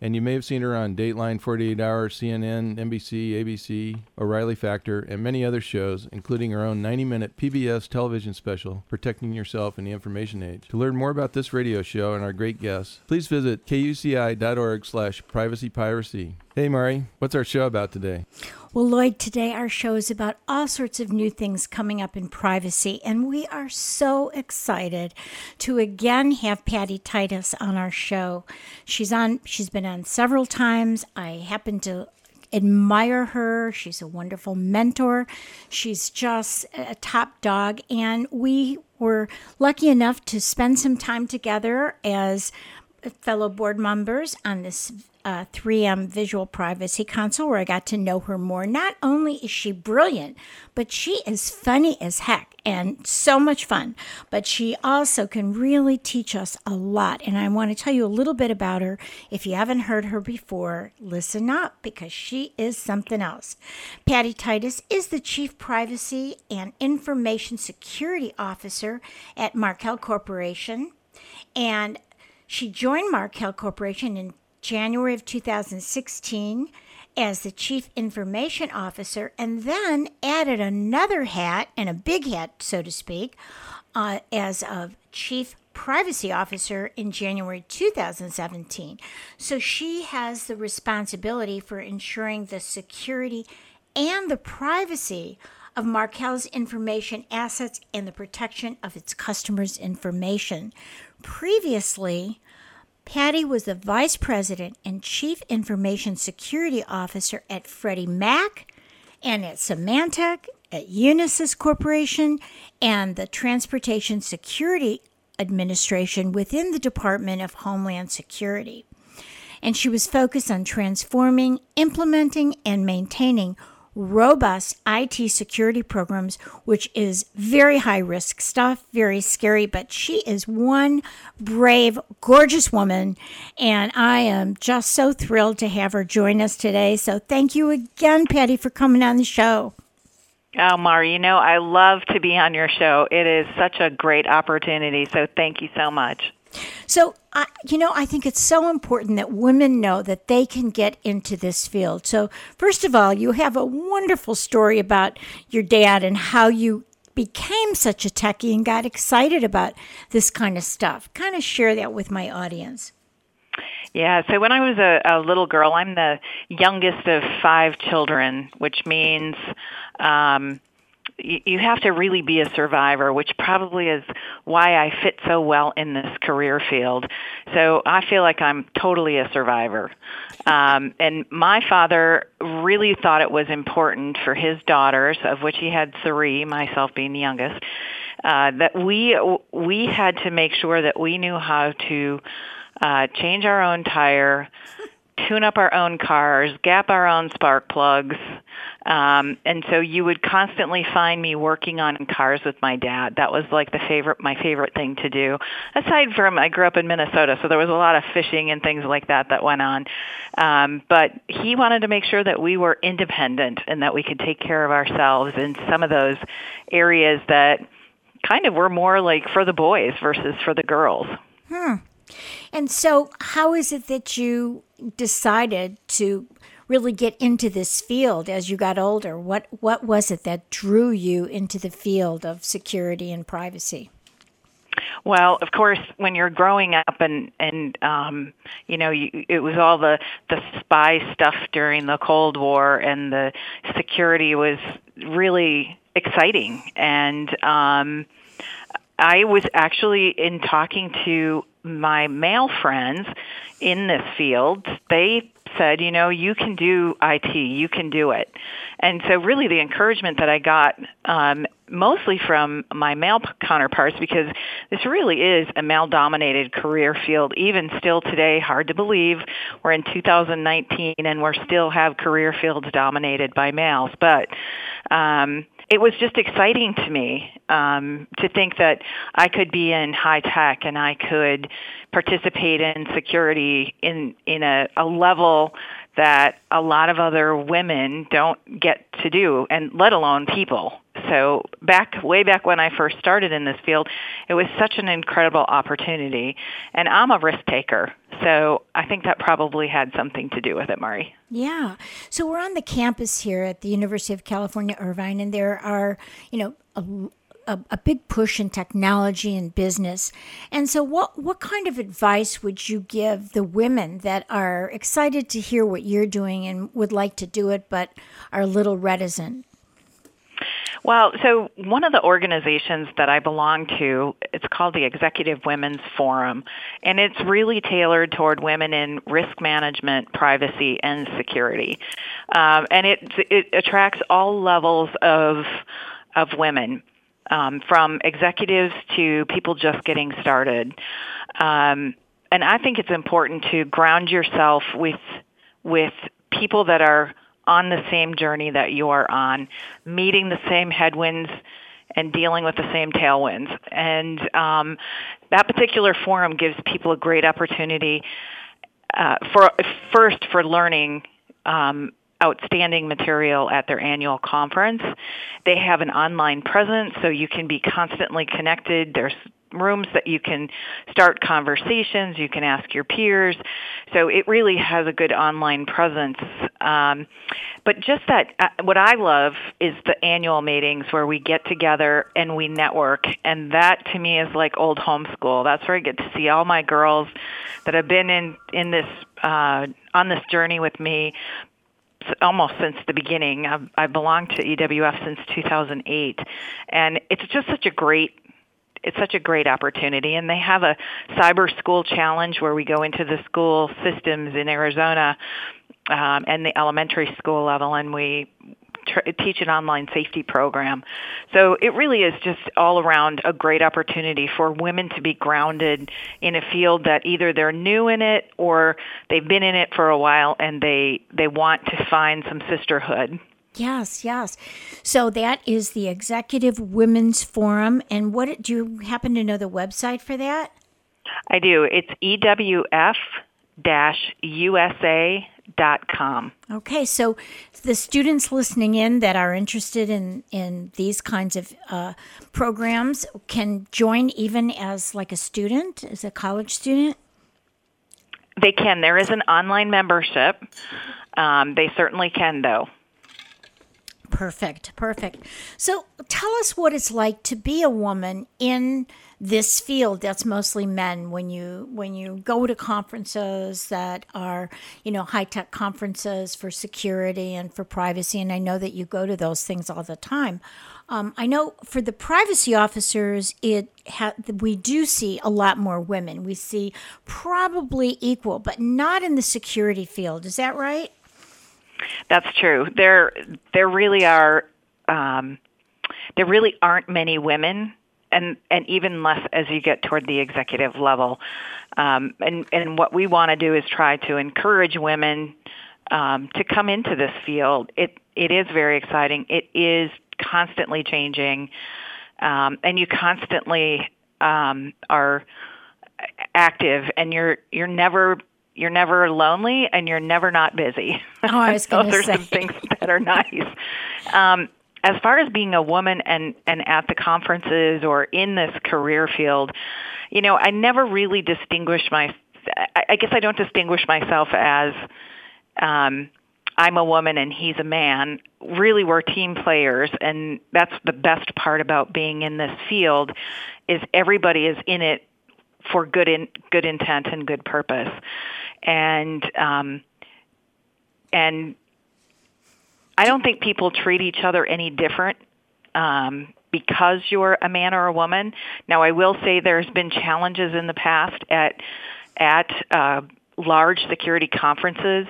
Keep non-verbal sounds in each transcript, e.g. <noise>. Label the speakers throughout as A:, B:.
A: And you may have seen her on Dateline, 48 Hour, CNN, NBC, ABC, O'Reilly Factor, and many other shows, including her own 90 minute PBS television special, Protecting Yourself in the Information Age. To learn more about this radio show and our great guests, please visit kuci.org slash privacypiracy. Hey, Mari, what's our show about today?
B: Well, Lloyd, today our show is about all sorts of new things coming up in privacy, and we are so excited to again have Patty Titus on our show. She's on she's been on several times. I happen to admire her. She's a wonderful mentor. She's just a top dog and we were lucky enough to spend some time together as fellow board members on this uh, 3M Visual Privacy Council, where I got to know her more. Not only is she brilliant, but she is funny as heck and so much fun. But she also can really teach us a lot. And I want to tell you a little bit about her. If you haven't heard her before, listen up because she is something else. Patty Titus is the Chief Privacy and Information Security Officer at Markel Corporation. And she joined Markel Corporation in January of 2016 as the Chief Information Officer, and then added another hat, and a big hat, so to speak, uh, as of Chief Privacy Officer in January 2017. So she has the responsibility for ensuring the security and the privacy of Markel's information assets and the protection of its customers' information. Previously, Patty was the Vice President and Chief Information Security Officer at Freddie Mac and at Symantec, at Unisys Corporation, and the Transportation Security Administration within the Department of Homeland Security. And she was focused on transforming, implementing, and maintaining robust IT security programs, which is very high risk stuff, very scary. But she is one brave, gorgeous woman, and I am just so thrilled to have her join us today. So thank you again, Patty, for coming on the show.
C: Oh, Mari, you know, I love to be on your show. It is such a great opportunity. So thank you so much.
B: So, I, you know, I think it's so important that women know that they can get into this field. So, first of all, you have a wonderful story about your dad and how you became such a techie and got excited about this kind of stuff. Kind of share that with my audience.
C: Yeah, so when I was a, a little girl, I'm the youngest of five children, which means um, you have to really be a survivor, which probably is why I fit so well in this career field. So I feel like I'm totally a survivor. Um, and my father really thought it was important for his daughters, of which he had three, myself being the youngest, uh, that we we had to make sure that we knew how to uh, change our own tire, tune up our own cars, gap our own spark plugs. Um, and so you would constantly find me working on cars with my dad. That was like the favorite, my favorite thing to do. Aside from, I grew up in Minnesota, so there was a lot of fishing and things like that that went on. Um, but he wanted to make sure that we were independent and that we could take care of ourselves in some of those areas that kind of were more like for the boys versus for the girls.
B: Hmm. And so, how is it that you decided to really get into this field as you got older? What what was it that drew you into the field of security and privacy?
C: Well, of course, when you're growing up and and um, you know, you, it was all the the spy stuff during the Cold War, and the security was really exciting. And um, I was actually in talking to my male friends in this field. They said, you know, you can do IT, you can do it. And so, really, the encouragement that I got um, mostly from my male counterparts because this really is a male dominated career field even still today hard to believe we're in 2019 and we're still have career fields dominated by males but um it was just exciting to me um, to think that I could be in high tech and I could participate in security in in a, a level that a lot of other women don't get to do, and let alone people. So back way back when I first started in this field, it was such an incredible opportunity, and I'm a risk taker. So I think that probably had something to do with it, Mari.
B: Yeah. So we're on the campus here at the University of California, Irvine, and there are, you know, a, a, a, big push in technology and business. And so, what, what kind of advice would you give the women that are excited to hear what you're doing and would like to do it but are a little reticent?
C: Well, so one of the organizations that I belong to, it's called the Executive Women's Forum, and it's really tailored toward women in risk management, privacy, and security. Um, and it, it attracts all levels of of women um, from executives to people just getting started. Um, and I think it's important to ground yourself with with people that are on the same journey that you are on, meeting the same headwinds and dealing with the same tailwinds. And um, that particular forum gives people a great opportunity uh, for first for learning um, outstanding material at their annual conference. They have an online presence, so you can be constantly connected. There's rooms that you can start conversations, you can ask your peers. So it really has a good online presence. Um, but just that, uh, what I love is the annual meetings where we get together and we network. And that to me is like old homeschool. That's where I get to see all my girls that have been in, in this, uh, on this journey with me almost since the beginning. I've, I've belonged to EWF since 2008, and it's just such a great it's such a great opportunity and they have a cyber school challenge where we go into the school systems in Arizona um, and the elementary school level and we tr- teach an online safety program. So it really is just all around a great opportunity for women to be grounded in a field that either they're new in it or they've been in it for a while and they they want to find some sisterhood.
B: Yes, yes. So that is the Executive Women's Forum. And what do you happen to know the website for that?
C: I do. It's EWF-USA com.
B: Okay, so the students listening in that are interested in in these kinds of uh, programs can join even as like a student, as a college student.
C: They can. There is an online membership. Um, they certainly can, though.
B: Perfect, perfect. So tell us what it's like to be a woman in this field that's mostly men when you when you go to conferences that are you know high tech conferences for security and for privacy and i know that you go to those things all the time. Um, i know for the privacy officers it ha- we do see a lot more women. We see probably equal but not in the security field. Is that right?
C: That's true. There there really are um, there really aren't many women and and even less as you get toward the executive level. Um, and and what we want to do is try to encourage women um, to come into this field. It it is very exciting. It is constantly changing, um, and you constantly um, are active, and you're you're never you're never lonely and you're never not busy.
B: Oh, I <laughs> was going to Those
C: are some things that are nice. Um, as far as being a woman and and at the conferences or in this career field, you know, I never really distinguish my. I guess I don't distinguish myself as um, I'm a woman and he's a man. Really, we're team players, and that's the best part about being in this field. Is everybody is in it for good in good intent and good purpose, and um, and I don't think people treat each other any different um, because you're a man or a woman. Now, I will say there's been challenges in the past at at uh, large security conferences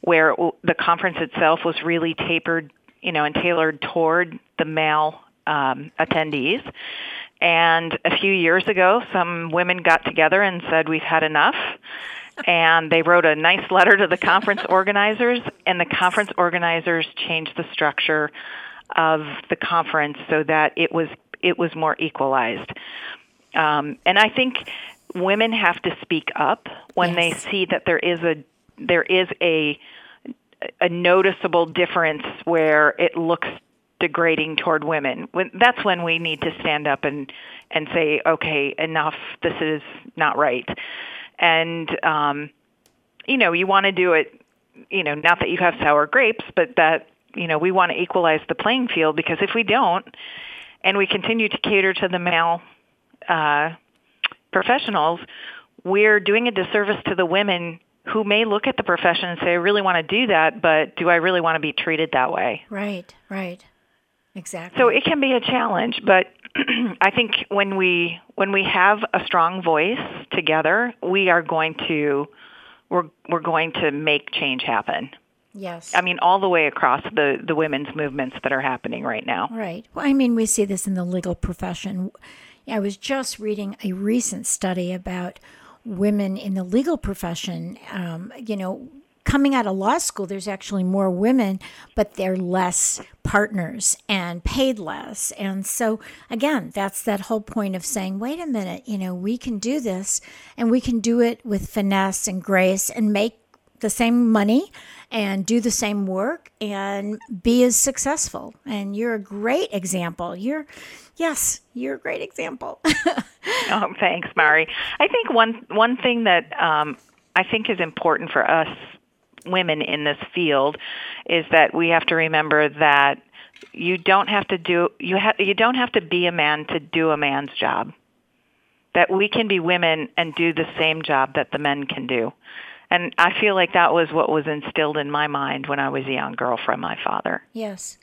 C: where the conference itself was really tapered, you know, and tailored toward the male um, attendees. And a few years ago, some women got together and said, "We've had enough." And they wrote a nice letter to the conference organizers, and the conference organizers changed the structure of the conference so that it was it was more equalized. Um, and I think women have to speak up when yes. they see that there is a there is a a noticeable difference where it looks degrading toward women. When, that's when we need to stand up and and say, okay, enough. This is not right. And um, you know, you want to do it. You know, not that you have sour grapes, but that you know we want to equalize the playing field because if we don't, and we continue to cater to the male uh, professionals, we're doing a disservice to the women who may look at the profession and say, I really want to do that, but do I really want to be treated that way?
B: Right, right. Exactly.
C: So it can be a challenge, but <clears throat> I think when we when we have a strong voice together, we are going to we're we're going to make change happen.
B: Yes.
C: I mean, all the way across the, the women's movements that are happening right now.
B: Right. Well, I mean, we see this in the legal profession. I was just reading a recent study about women in the legal profession. Um, you know, coming out of law school, there's actually more women, but they're less partners and paid less. And so, again, that's that whole point of saying, wait a minute, you know, we can do this and we can do it with finesse and grace and make the same money and do the same work and be as successful. And you're a great example. You're, yes, you're a great example. <laughs>
C: oh, thanks, Mari. I think one one thing that um, I think is important for us women in this field is that we have to remember that you don't have to do you have you don't have to be a man to do a man's job. That we can be women and do the same job that the men can do. And I feel like that was what was instilled in my mind when I was a young girl from my father.
B: Yes.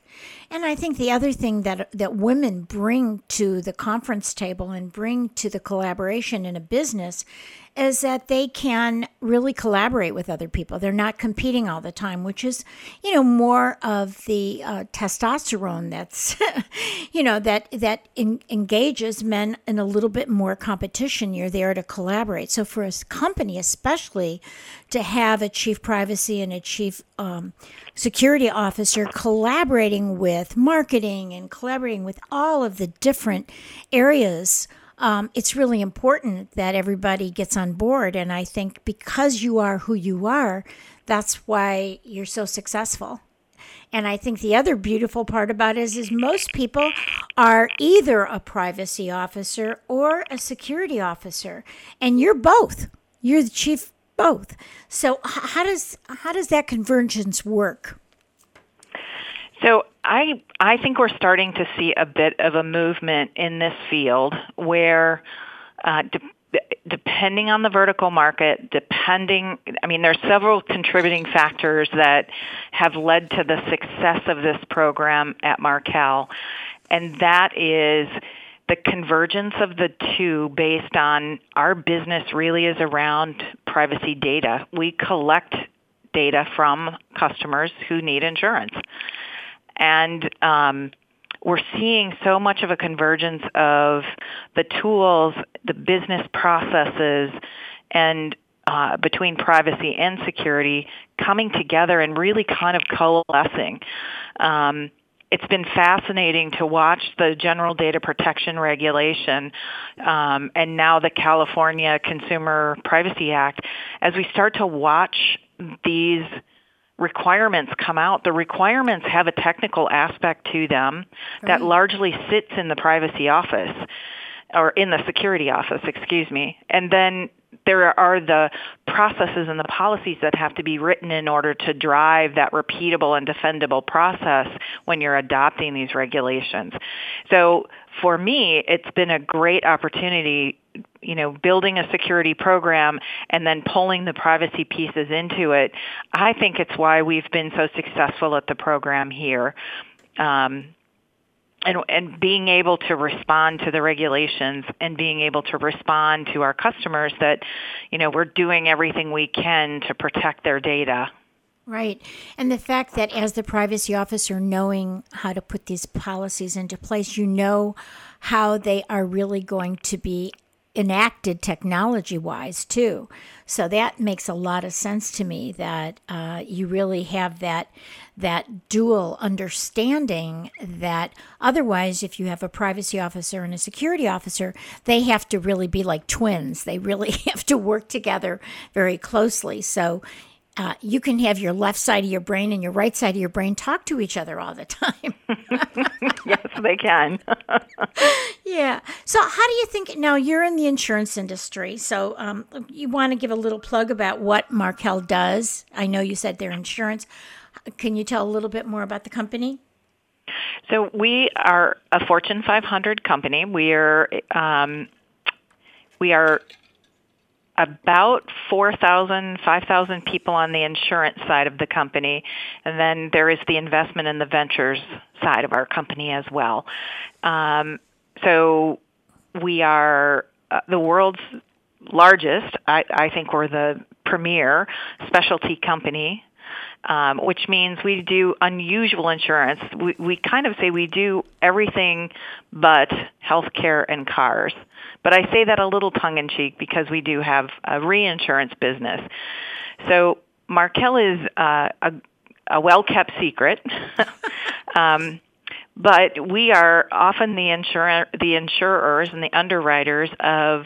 B: And I think the other thing that that women bring to the conference table and bring to the collaboration in a business is that they can really collaborate with other people. They're not competing all the time, which is, you know, more of the uh, testosterone that's, <laughs> you know, that that in, engages men in a little bit more competition. You're there to collaborate. So for a company, especially, to have a chief privacy and a chief um, security officer collaborating with marketing and collaborating with all of the different areas um, it's really important that everybody gets on board. And I think because you are who you are, that's why you're so successful. And I think the other beautiful part about it is, is most people are either a privacy officer or a security officer, and you're both. You're the chief both. So how does how does that convergence work?
C: So I I think we're starting to see a bit of a movement in this field where, uh, de- depending on the vertical market, depending I mean there are several contributing factors that have led to the success of this program at Markel, and that is the convergence of the two based on our business really is around privacy data. We collect data from customers who need insurance and um, we're seeing so much of a convergence of the tools, the business processes, and uh, between privacy and security coming together and really kind of coalescing. Um, it's been fascinating to watch the General Data Protection Regulation um, and now the California Consumer Privacy Act as we start to watch these requirements come out, the requirements have a technical aspect to them that largely sits in the privacy office or in the security office, excuse me. And then there are the processes and the policies that have to be written in order to drive that repeatable and defendable process when you're adopting these regulations. So for me, it's been a great opportunity you know, building a security program and then pulling the privacy pieces into it. I think it's why we've been so successful at the program here. Um, and, and being able to respond to the regulations and being able to respond to our customers that, you know, we're doing everything we can to protect their data.
B: Right. And the fact that as the privacy officer, knowing how to put these policies into place, you know how they are really going to be enacted technology wise too. So that makes a lot of sense to me that uh, you really have that that dual understanding that otherwise if you have a privacy officer and a security officer they have to really be like twins they really <laughs> have to work together very closely so uh, you can have your left side of your brain and your right side of your brain talk to each other all the <laughs> time. <laughs>
C: yes, they can. <laughs>
B: yeah. So, how do you think? Now, you're in the insurance industry, so um, you want to give a little plug about what Markel does. I know you said they're insurance. Can you tell a little bit more about the company?
C: So, we are a Fortune 500 company. We are um, we are about 4,000, 5,000 people on the insurance side of the company. And then there is the investment in the ventures side of our company as well. Um, so we are uh, the world's largest, I, I think we're the premier specialty company um, which means we do unusual insurance. We, we kind of say we do everything but healthcare and cars. But I say that a little tongue in cheek because we do have a reinsurance business. So Markel is uh, a, a well kept secret. <laughs> um, but we are often the insurer, the insurers and the underwriters of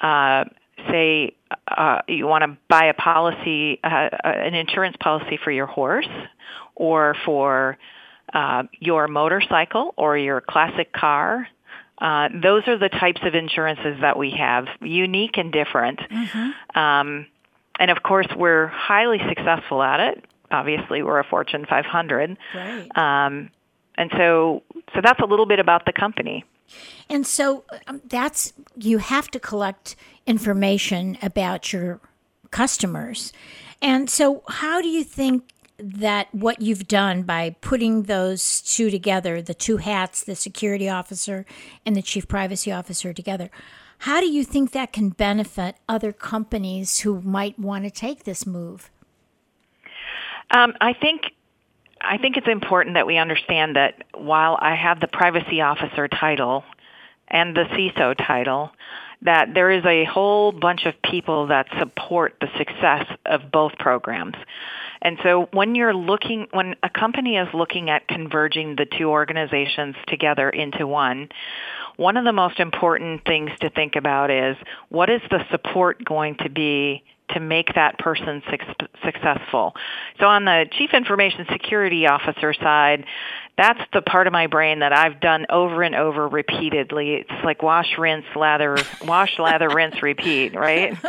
C: uh, say uh, you want to buy a policy, uh, uh, an insurance policy for your horse or for uh, your motorcycle or your classic car. Uh, those are the types of insurances that we have, unique and different. Mm-hmm. Um, and of course, we're highly successful at it. Obviously, we're a Fortune 500.
B: Right.
C: Um, and so, so that's a little bit about the company.
B: And so um, that's you have to collect information about your customers. And so, how do you think that what you've done by putting those two together, the two hats, the security officer and the chief privacy officer together, how do you think that can benefit other companies who might want to take this move?
C: Um, I think I think it's important that we understand that while I have the privacy officer title and the CISO title, that there is a whole bunch of people that support the success of both programs. And so when you're looking, when a company is looking at converging the two organizations together into one, one of the most important things to think about is what is the support going to be to make that person su- successful. So on the chief information security officer side, that's the part of my brain that I've done over and over repeatedly. It's like wash, rinse, lather, wash, lather, rinse, repeat, right? <laughs>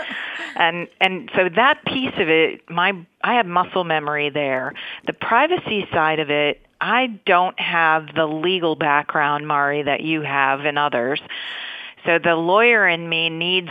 C: And and so that piece of it, my I have muscle memory there. The privacy side of it, I don't have the legal background, Mari, that you have and others. So the lawyer in me needs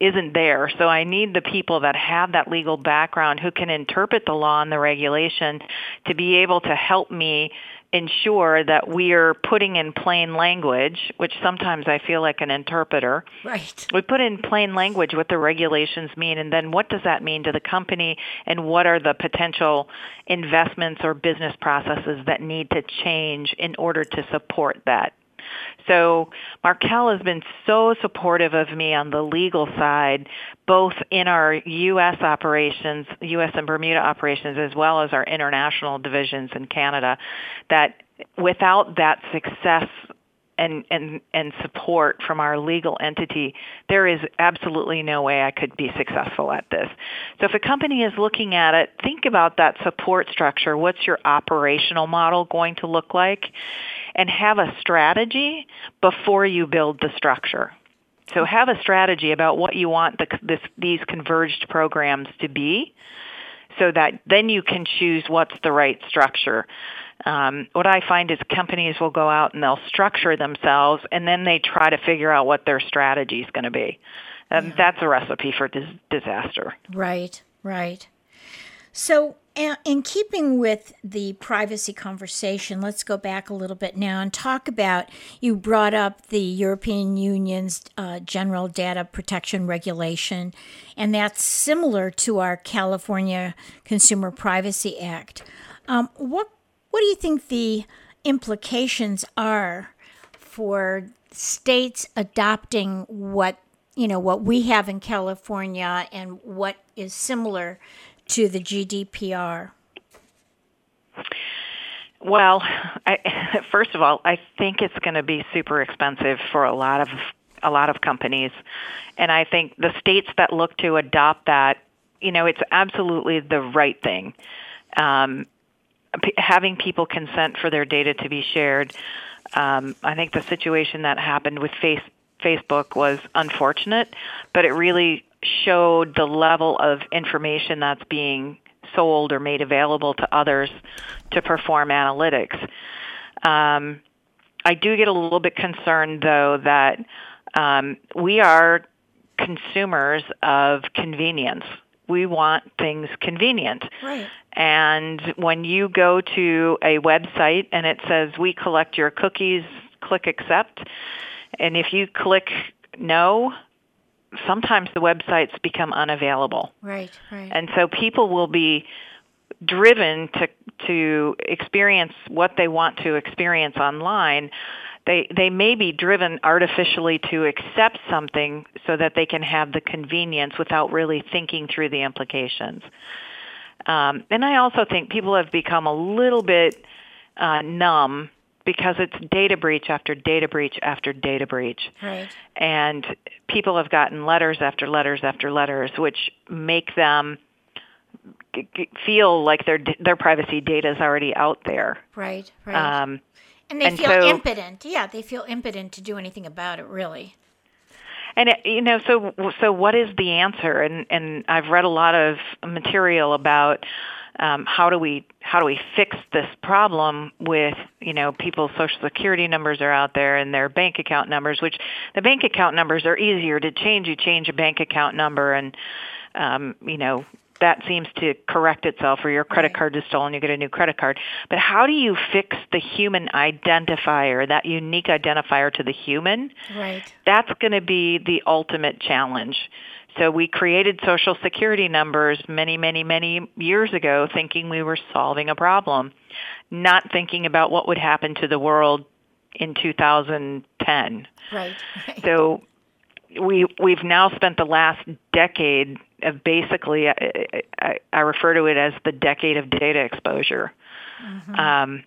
C: isn't there. So I need the people that have that legal background who can interpret the law and the regulation to be able to help me ensure that we are putting in plain language, which sometimes I feel like an interpreter.
B: Right.
C: We put in plain language what the regulations mean and then what does that mean to the company and what are the potential investments or business processes that need to change in order to support that so Markel has been so supportive of me on the legal side, both in our U.S. operations, U.S. and Bermuda operations, as well as our international divisions in Canada, that without that success and, and, and support from our legal entity, there is absolutely no way I could be successful at this. So if a company is looking at it, think about that support structure. What's your operational model going to look like? And have a strategy before you build the structure. So have a strategy about what you want the, this, these converged programs to be so that then you can choose what's the right structure. Um, what I find is companies will go out and they'll structure themselves and then they try to figure out what their strategy is going to be. And yeah. that's a recipe for dis- disaster.
B: Right, right. So, in keeping with the privacy conversation, let's go back a little bit now and talk about. You brought up the European Union's uh, General Data Protection Regulation, and that's similar to our California Consumer Privacy Act. Um, what what do you think the implications are for states adopting what you know what we have in California and what is similar to the GDPR?
C: Well, I, <laughs> first of all, I think it's going to be super expensive for a lot of a lot of companies, and I think the states that look to adopt that, you know, it's absolutely the right thing. Um, p- having people consent for their data to be shared. Um, I think the situation that happened with face, Facebook was unfortunate, but it really showed the level of information that's being sold or made available to others to perform analytics. Um, I do get a little bit concerned, though, that um, we are consumers of convenience. We want things convenient.
B: Right.
C: And when you go to a website and it says, we collect your cookies, click accept. And if you click no, sometimes the websites become unavailable.
B: Right, right.
C: And so people will be driven to to experience what they want to experience online. They they may be driven artificially to accept something so that they can have the convenience without really thinking through the implications. Um, and I also think people have become a little bit uh, numb because it's data breach after data breach after data breach.
B: Right.
C: And people have gotten letters after letters after letters, which make them feel like their their privacy data is already out there.
B: Right. Right. Um, and they and feel so, impotent. Yeah, they feel impotent to do anything about it, really.
C: And it, you know, so so what is the answer? And and I've read a lot of material about um, how do we how do we fix this problem with you know people's social security numbers are out there and their bank account numbers, which the bank account numbers are easier to change. You change a bank account number and um, you know that seems to correct itself or your credit right. card is stolen, you get a new credit card. But how do you fix the human identifier, that unique identifier to the human?
B: Right.
C: That's going to be the ultimate challenge. So we created social security numbers many, many, many years ago thinking we were solving a problem, not thinking about what would happen to the world in 2010.
B: Right.
C: right. So we we've now spent the last decade of basically I, I, I refer to it as the decade of data exposure. Mm-hmm. Um,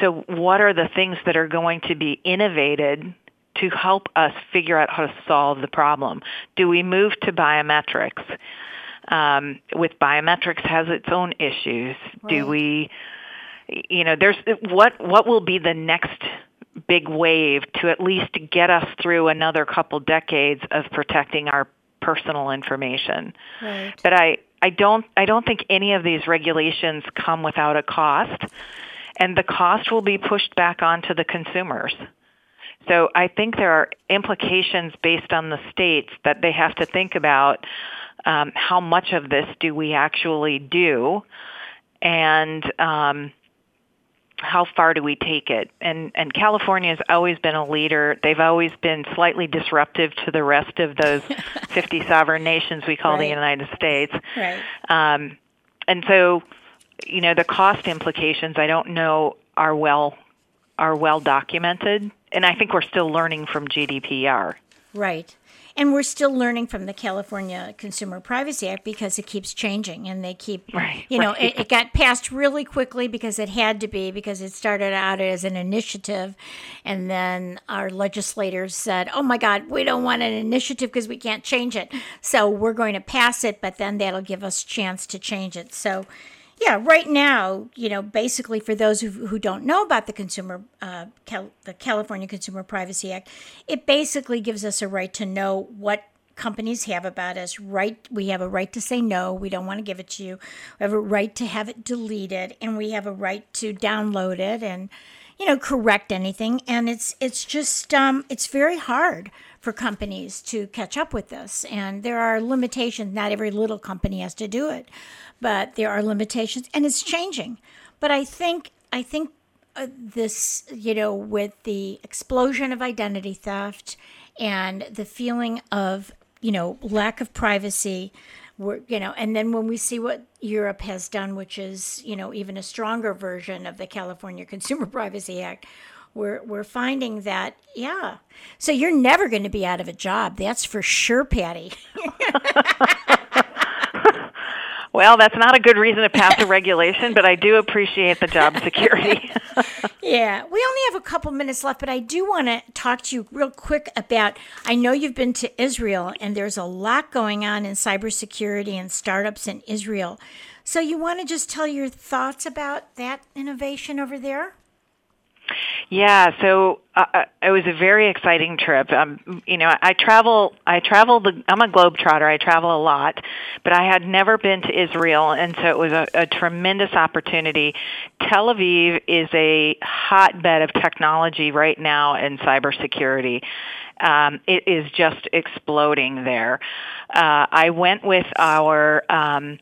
C: so what are the things that are going to be innovated to help us figure out how to solve the problem. Do we move to biometrics? Um, with biometrics has its own issues. Right. Do we, you know, there's what what will be the next big wave to at least get us through another couple decades of protecting our personal information.
B: Right.
C: But I I don't I don't think any of these regulations come without a cost, and the cost will be pushed back onto the consumers. So I think there are implications based on the states that they have to think about um, how much of this do we actually do, and um, how far do we take it? And and California has always been a leader. They've always been slightly disruptive to the rest of those <laughs> 50 sovereign nations we call right. the United States.
B: Right.
C: Um, and so, you know, the cost implications I don't know are well are well documented and I think we're still learning from GDPR.
B: Right. And we're still learning from the California Consumer Privacy Act because it keeps changing and they keep,
C: right,
B: you know,
C: right.
B: it, it, got passed really quickly because it had to be because it started out as an initiative. And then our legislators said, oh my God, we don't want an initiative because we can't change it. So we're going to pass it, but then that'll give us chance to change it. So yeah, right now, you know, basically for those who, who don't know about the consumer, uh, Cal- the California Consumer Privacy Act, it basically gives us a right to know what companies have about us. Right, we have a right to say no. We don't want to give it to you. We have a right to have it deleted, and we have a right to download it and, you know, correct anything. And it's it's just um, it's very hard for companies to catch up with this, and there are limitations. Not every little company has to do it but there are limitations and it's changing. But I think I think uh, this, you know, with the explosion of identity theft and the feeling of, you know, lack of privacy, we're, you know, and then when we see what Europe has done, which is, you know, even a stronger version of the California Consumer <laughs> Privacy Act, we're we're finding that yeah. So you're never going to be out of a job. That's for sure, Patty. <laughs>
C: Well, that's not a good reason to pass a <laughs> regulation, but I do appreciate the job security. <laughs>
B: yeah, we only have a couple minutes left, but I do want to talk to you real quick about. I know you've been to Israel, and there's a lot going on in cybersecurity and startups in Israel. So, you want to just tell your thoughts about that innovation over there?
C: Yeah, so uh, uh, it was a very exciting trip. Um, you know, I travel. I travel. The, I'm a globetrotter. I travel a lot, but I had never been to Israel, and so it was a, a tremendous opportunity. Tel Aviv is a hotbed of technology right now in cybersecurity. Um, it is just exploding there. Uh, I went with our um,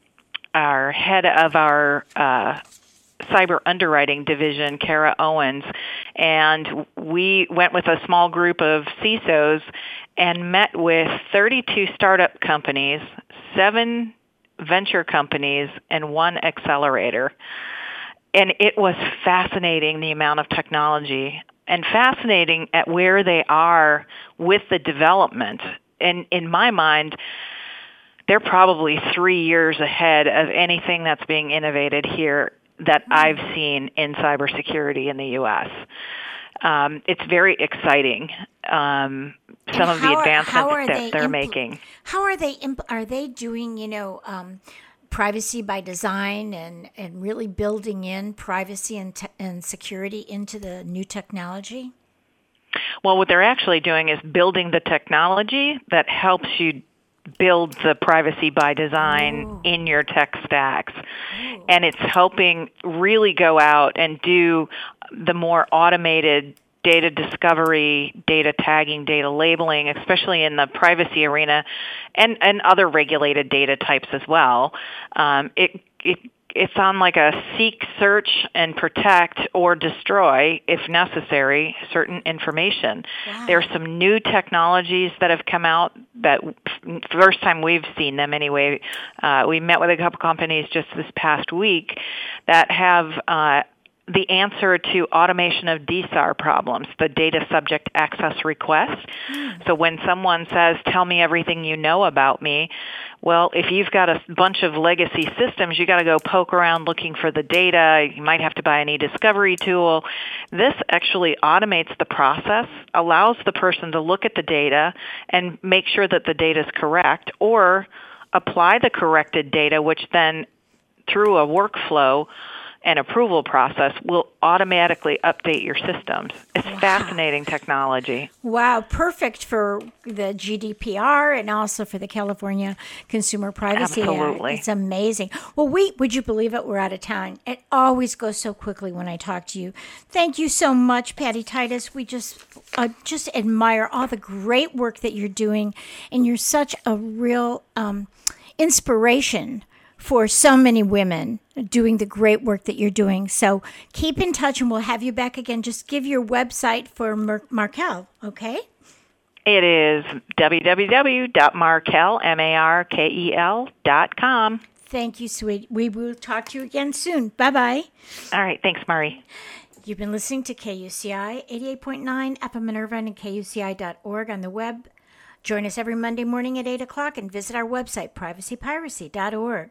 C: our head of our uh, cyber underwriting division, Kara Owens, and we went with a small group of CISOs and met with 32 startup companies, seven venture companies, and one accelerator. And it was fascinating the amount of technology and fascinating at where they are with the development. And in my mind, they're probably three years ahead of anything that's being innovated here that I've seen in cybersecurity in the U.S. Um, it's very exciting. Um, some of the advancements that they are impl- making.
B: How are they? Imp- are they doing? You know. Um, privacy by design and, and really building in privacy and, te- and security into the new technology?
C: Well, what they're actually doing is building the technology that helps you build the privacy by design Ooh. in your tech stacks. Ooh. And it's helping really go out and do the more automated data discovery, data tagging, data labeling, especially in the privacy arena, and, and other regulated data types as well. Um, it, it it's on like a seek, search, and protect or destroy, if necessary, certain information. Wow. There are some new technologies that have come out that first time we've seen them anyway. Uh, we met with a couple companies just this past week that have uh, the answer to automation of DSAR problems, the data subject access request. Mm. So when someone says, tell me everything you know about me, well, if you've got a bunch of legacy systems, you got to go poke around looking for the data. You might have to buy an e-discovery tool. This actually automates the process, allows the person to look at the data and make sure that the data is correct or apply the corrected data, which then through a workflow and approval process will automatically update your systems. It's wow. fascinating technology.
B: Wow, perfect for the GDPR and also for the California Consumer Privacy
C: Absolutely.
B: Act. It's amazing. Well, we would you believe it? We're out of time. It always goes so quickly when I talk to you. Thank you so much, Patty Titus. We just uh, just admire all the great work that you're doing, and you're such a real um, inspiration for so many women doing the great work that you're doing. So keep in touch and we'll have you back again. Just give your website for Mar- Markel, okay?
C: It is www.markel.com.
B: Thank you, sweet. We will talk to you again soon. Bye bye.
C: All right. Thanks, Mari.
B: You've been listening to KUCI 88.9 FM in Irvine and KUCI.org on the web. Join us every Monday morning at 8 o'clock and visit our website, privacypiracy.org.